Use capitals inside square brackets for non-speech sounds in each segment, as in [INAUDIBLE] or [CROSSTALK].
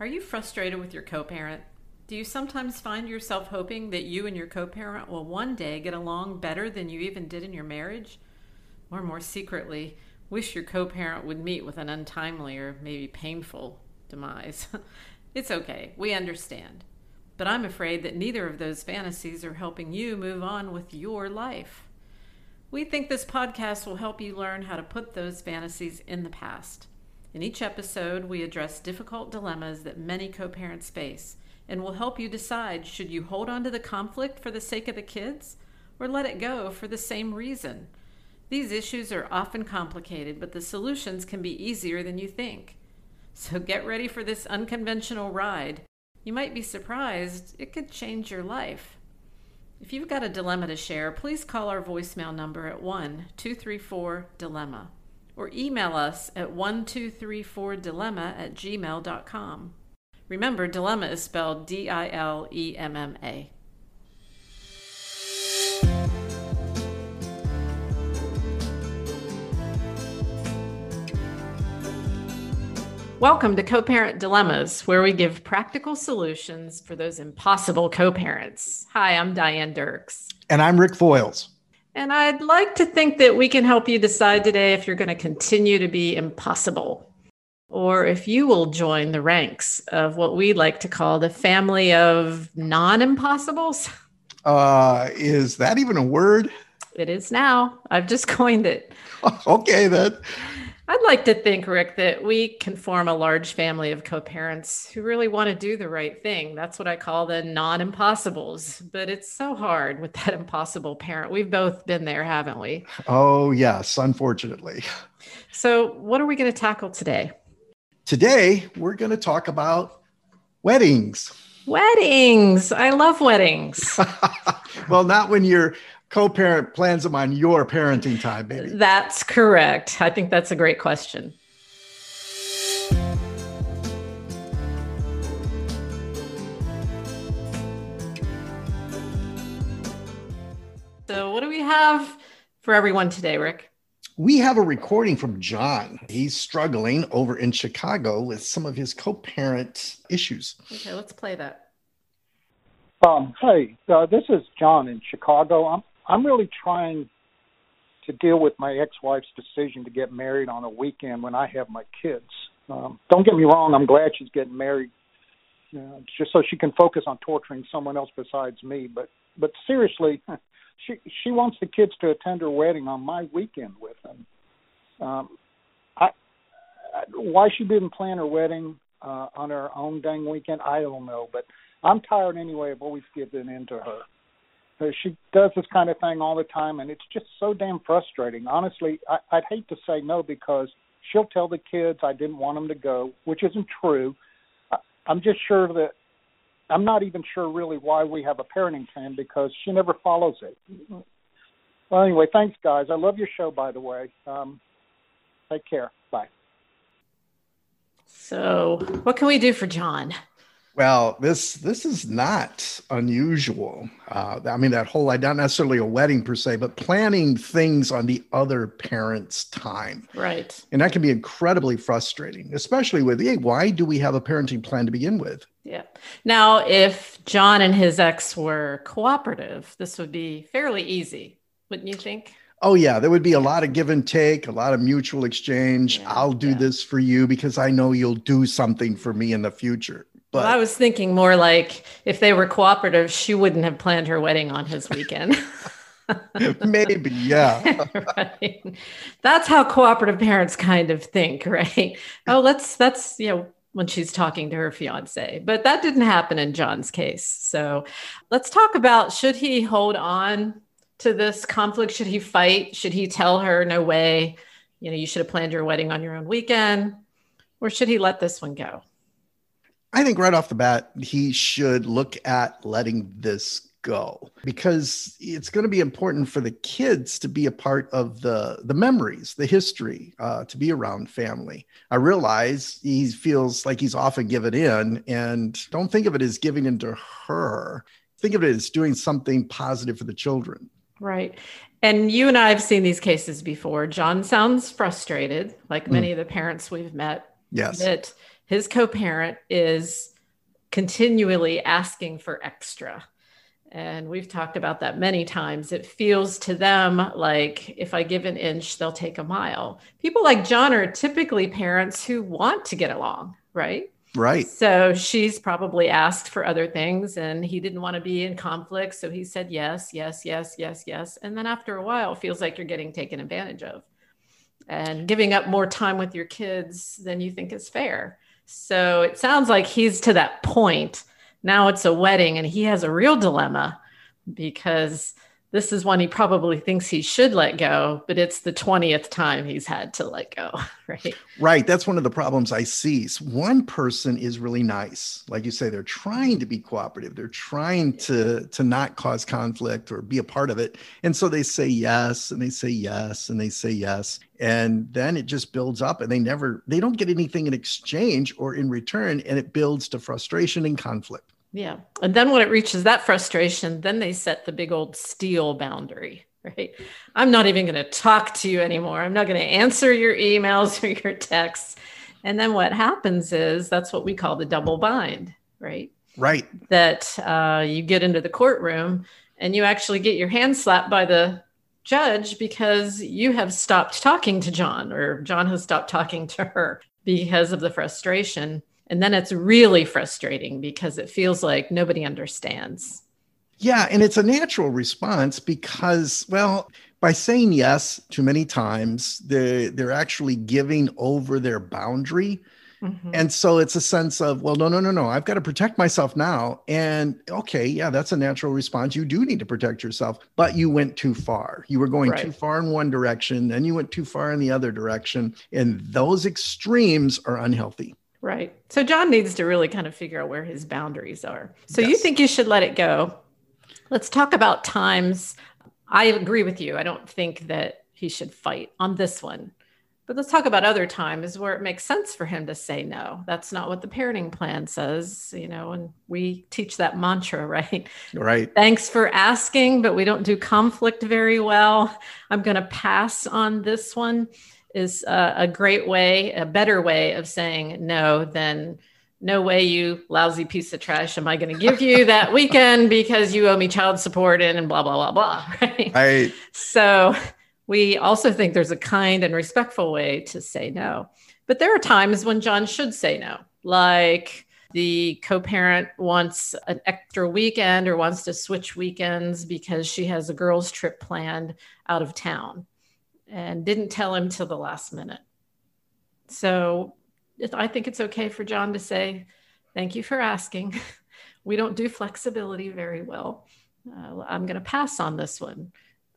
Are you frustrated with your co parent? Do you sometimes find yourself hoping that you and your co parent will one day get along better than you even did in your marriage? Or more secretly, wish your co parent would meet with an untimely or maybe painful demise? [LAUGHS] it's okay, we understand. But I'm afraid that neither of those fantasies are helping you move on with your life. We think this podcast will help you learn how to put those fantasies in the past. In each episode, we address difficult dilemmas that many co parents face and will help you decide should you hold on to the conflict for the sake of the kids or let it go for the same reason. These issues are often complicated, but the solutions can be easier than you think. So get ready for this unconventional ride. You might be surprised, it could change your life. If you've got a dilemma to share, please call our voicemail number at 1 234 Dilemma or email us at 1234dilemma at gmail.com. Remember, dilemma is spelled D I L E M M A. Welcome to Co Parent Dilemmas, where we give practical solutions for those impossible co parents. Hi, I'm Diane Dirks. And I'm Rick Foyles. And I'd like to think that we can help you decide today if you're going to continue to be impossible or if you will join the ranks of what we like to call the family of non impossibles. Uh, is that even a word? It is now. I've just [LAUGHS] coined it. [LAUGHS] okay, then. I'd like to think, Rick, that we can form a large family of co parents who really want to do the right thing. That's what I call the non impossibles. But it's so hard with that [LAUGHS] impossible parent. We've both been there, haven't we? Oh, yes, unfortunately. So, what are we going to tackle today? Today, we're going to talk about weddings. Weddings. I love weddings. [LAUGHS] well, not when you're co-parent plans them on your parenting time, baby. That's correct. I think that's a great question. So, what do we have for everyone today, Rick? We have a recording from John. He's struggling over in Chicago with some of his co parent issues. Okay, let's play that. Um, hey, uh, this is John in Chicago. I'm I'm really trying to deal with my ex-wife's decision to get married on a weekend when I have my kids. Um, don't get me wrong; I'm glad she's getting married, uh, just so she can focus on torturing someone else besides me. But but seriously, [LAUGHS] she she wants the kids to attend her wedding on my weekend with them. Um, I, I why she didn't plan her wedding uh, on her own dang weekend, I don't know. But I'm tired anyway of always giving in to her. She does this kind of thing all the time, and it's just so damn frustrating. Honestly, I, I'd hate to say no because she'll tell the kids I didn't want them to go, which isn't true. I, I'm just sure that I'm not even sure really why we have a parenting plan because she never follows it. Well, anyway, thanks, guys. I love your show, by the way. Um, take care. Bye. So, what can we do for John? Well, this this is not unusual. Uh, I mean, that whole not necessarily a wedding per se, but planning things on the other parent's time. Right. And that can be incredibly frustrating, especially with, hey, why do we have a parenting plan to begin with? Yeah. Now, if John and his ex were cooperative, this would be fairly easy, wouldn't you think? Oh yeah, there would be a lot of give and take, a lot of mutual exchange. Yeah, I'll do yeah. this for you because I know you'll do something for me in the future. But well, I was thinking more like if they were cooperative, she wouldn't have planned her wedding on his weekend. [LAUGHS] Maybe, yeah. [LAUGHS] right. That's how cooperative parents kind of think, right? Oh, let's that's you know when she's talking to her fiance. But that didn't happen in John's case. So let's talk about should he hold on to this conflict? Should he fight? Should he tell her, no way, you know, you should have planned your wedding on your own weekend? Or should he let this one go? I think right off the bat, he should look at letting this go because it's going to be important for the kids to be a part of the the memories the history uh, to be around family. I realize he feels like he's often given in and don't think of it as giving in to her. Think of it as doing something positive for the children. Right. And you and i have seen these cases before. John sounds frustrated like many mm. of the parents we've met yes. that his co parent is continually asking for extra. And we've talked about that many times. It feels to them like if I give an inch, they'll take a mile. People like John are typically parents who want to get along, right? Right. So she's probably asked for other things and he didn't want to be in conflict. So he said yes, yes, yes, yes, yes. And then after a while, it feels like you're getting taken advantage of and giving up more time with your kids than you think is fair. So it sounds like he's to that point. Now it's a wedding and he has a real dilemma because this is one he probably thinks he should let go, but it's the 20th time he's had to let go, [LAUGHS] right? Right. That's one of the problems I see. One person is really nice. Like you say, they're trying to be cooperative. They're trying to to not cause conflict or be a part of it. And so they say yes and they say yes and they say yes. And then it just builds up and they never they don't get anything in exchange or in return and it builds to frustration and conflict. Yeah. And then when it reaches that frustration, then they set the big old steel boundary, right? I'm not even going to talk to you anymore. I'm not going to answer your emails [LAUGHS] or your texts. And then what happens is that's what we call the double bind, right? Right. That uh, you get into the courtroom and you actually get your hand slapped by the judge because you have stopped talking to John or John has stopped talking to her because of the frustration. And then it's really frustrating because it feels like nobody understands. Yeah. And it's a natural response because, well, by saying yes too many times, they're, they're actually giving over their boundary. Mm-hmm. And so it's a sense of, well, no, no, no, no, I've got to protect myself now. And okay, yeah, that's a natural response. You do need to protect yourself, but you went too far. You were going right. too far in one direction, then you went too far in the other direction. And those extremes are unhealthy. Right. So John needs to really kind of figure out where his boundaries are. So yes. you think you should let it go. Let's talk about times. I agree with you. I don't think that he should fight on this one. But let's talk about other times where it makes sense for him to say no. That's not what the parenting plan says, you know, and we teach that mantra, [LAUGHS] right? Right. Thanks for asking, but we don't do conflict very well. I'm going to pass on this one is a, a great way, a better way of saying no than no way you lousy piece of trash am i going to give you [LAUGHS] that weekend because you owe me child support and, and blah blah blah blah [LAUGHS] right? Right. So we also think there's a kind and respectful way to say no. But there are times when john should say no like the co-parent wants an extra weekend or wants to switch weekends because she has a girls trip planned out of town and didn't tell him till the last minute. So I think it's okay for John to say, Thank you for asking. [LAUGHS] we don't do flexibility very well. Uh, I'm going to pass on this one.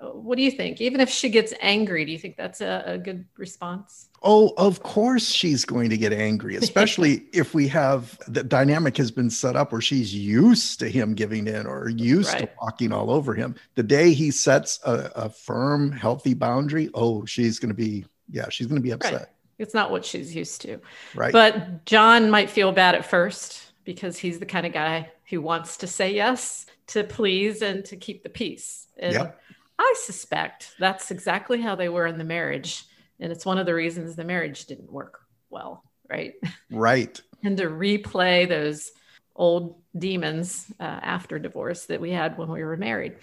What do you think? Even if she gets angry, do you think that's a, a good response? Oh, of course she's going to get angry, especially [LAUGHS] if we have the dynamic has been set up where she's used to him giving in or used right. to walking all over him. The day he sets a, a firm, healthy boundary, oh, she's going to be, yeah, she's going to be upset. Right. It's not what she's used to. Right. But John might feel bad at first because he's the kind of guy who wants to say yes to please and to keep the peace. And yep. I suspect that's exactly how they were in the marriage. And it's one of the reasons the marriage didn't work well, right? Right. [LAUGHS] and to replay those old demons uh, after divorce that we had when we were married.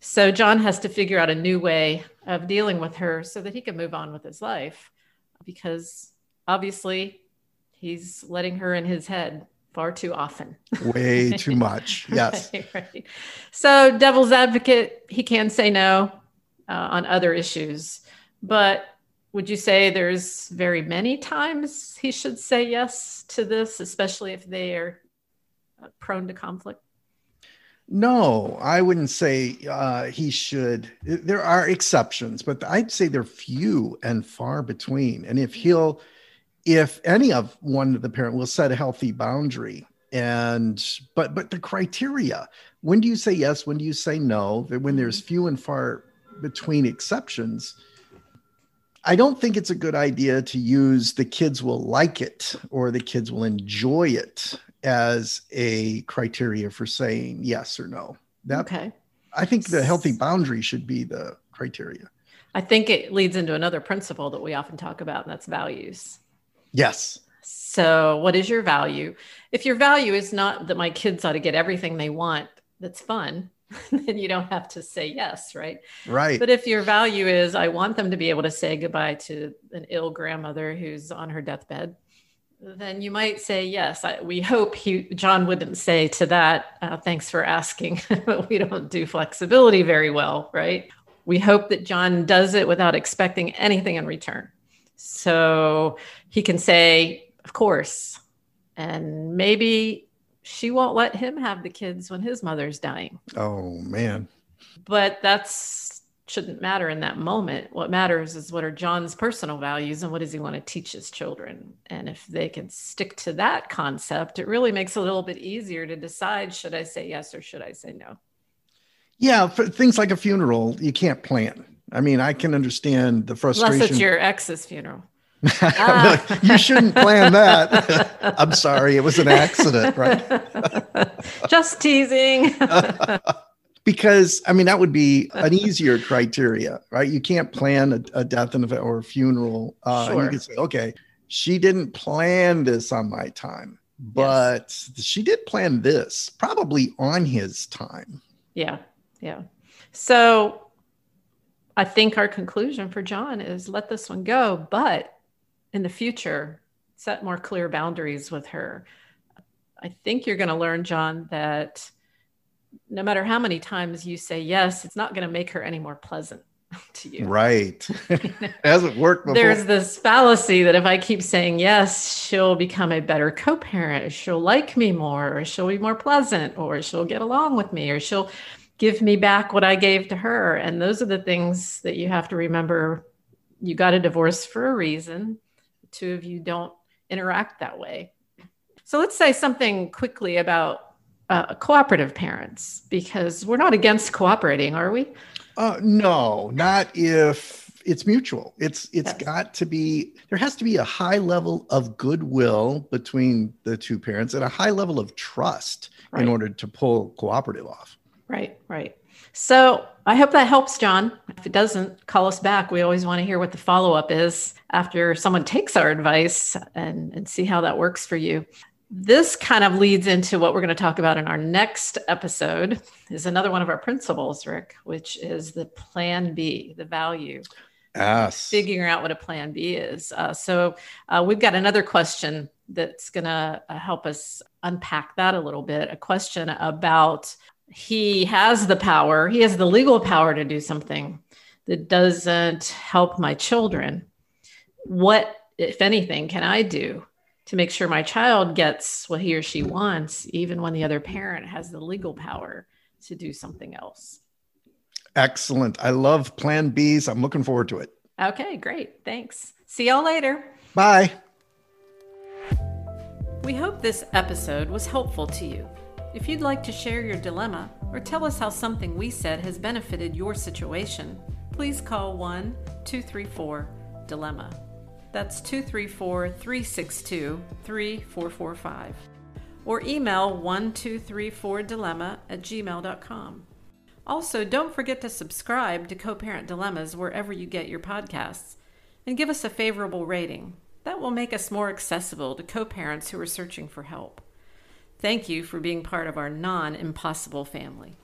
So John has to figure out a new way of dealing with her so that he can move on with his life because obviously he's letting her in his head far too often. Way [LAUGHS] too much. Yes. right, right. So, devil's advocate, he can say no uh, on other issues. But would you say there's very many times he should say yes to this, especially if they are uh, prone to conflict? No, I wouldn't say uh, he should. There are exceptions, but I'd say they're few and far between. And if he'll, if any of one of the parent will set a healthy boundary and but but the criteria when do you say yes? When do you say no? That when there's mm-hmm. few and far between exceptions i don't think it's a good idea to use the kids will like it or the kids will enjoy it as a criteria for saying yes or no. That okay. I think the healthy boundary should be the criteria. I think it leads into another principle that we often talk about and that's values Yes. So, what is your value? If your value is not that my kids ought to get everything they want, that's fun, [LAUGHS] then you don't have to say yes, right? Right. But if your value is, I want them to be able to say goodbye to an ill grandmother who's on her deathbed, then you might say yes. I, we hope he, John wouldn't say to that, uh, thanks for asking, [LAUGHS] but we don't do flexibility very well, right? We hope that John does it without expecting anything in return. So he can say, of course. And maybe she won't let him have the kids when his mother's dying. Oh, man. But that's shouldn't matter in that moment. What matters is what are John's personal values and what does he want to teach his children? And if they can stick to that concept, it really makes it a little bit easier to decide should I say yes or should I say no? Yeah, for things like a funeral, you can't plan. I mean, I can understand the frustration. Unless it's your ex's funeral. [LAUGHS] ah. you shouldn't plan that. [LAUGHS] I'm sorry, it was an accident, right? [LAUGHS] Just teasing. because I mean that would be an easier criteria, right? You can't plan a, a death and a, or a funeral. Uh, sure. You can say, okay, she didn't plan this on my time, but yes. she did plan this probably on his time. Yeah, yeah. So I think our conclusion for John is let this one go, but in the future, set more clear boundaries with her. I think you're going to learn, John, that no matter how many times you say yes, it's not going to make her any more pleasant [LAUGHS] to you. Right. [LAUGHS] Hasn't worked before. There's this fallacy that if I keep saying yes, she'll become a better co parent, she'll like me more, or she'll be more pleasant, or she'll get along with me, or she'll give me back what I gave to her. And those are the things that you have to remember. You got a divorce for a reason. The two of you don't interact that way. So let's say something quickly about uh, cooperative parents because we're not against cooperating, are we? Uh, no, not if it's mutual. It's it's yes. got to be there has to be a high level of goodwill between the two parents and a high level of trust right. in order to pull cooperative off. Right, right. So I hope that helps, John. If it doesn't, call us back. We always want to hear what the follow up is after someone takes our advice and, and see how that works for you this kind of leads into what we're going to talk about in our next episode is another one of our principles rick which is the plan b the value yes figuring out what a plan b is uh, so uh, we've got another question that's going to uh, help us unpack that a little bit a question about he has the power he has the legal power to do something that doesn't help my children what if anything can i do to make sure my child gets what he or she wants, even when the other parent has the legal power to do something else. Excellent. I love Plan Bs. I'm looking forward to it. Okay, great. Thanks. See y'all later. Bye. We hope this episode was helpful to you. If you'd like to share your dilemma or tell us how something we said has benefited your situation, please call 1 234 Dilemma. That's 234 362 3445. Or email 1234dilemma at gmail.com. Also, don't forget to subscribe to Co Parent Dilemmas wherever you get your podcasts and give us a favorable rating. That will make us more accessible to co parents who are searching for help. Thank you for being part of our non impossible family.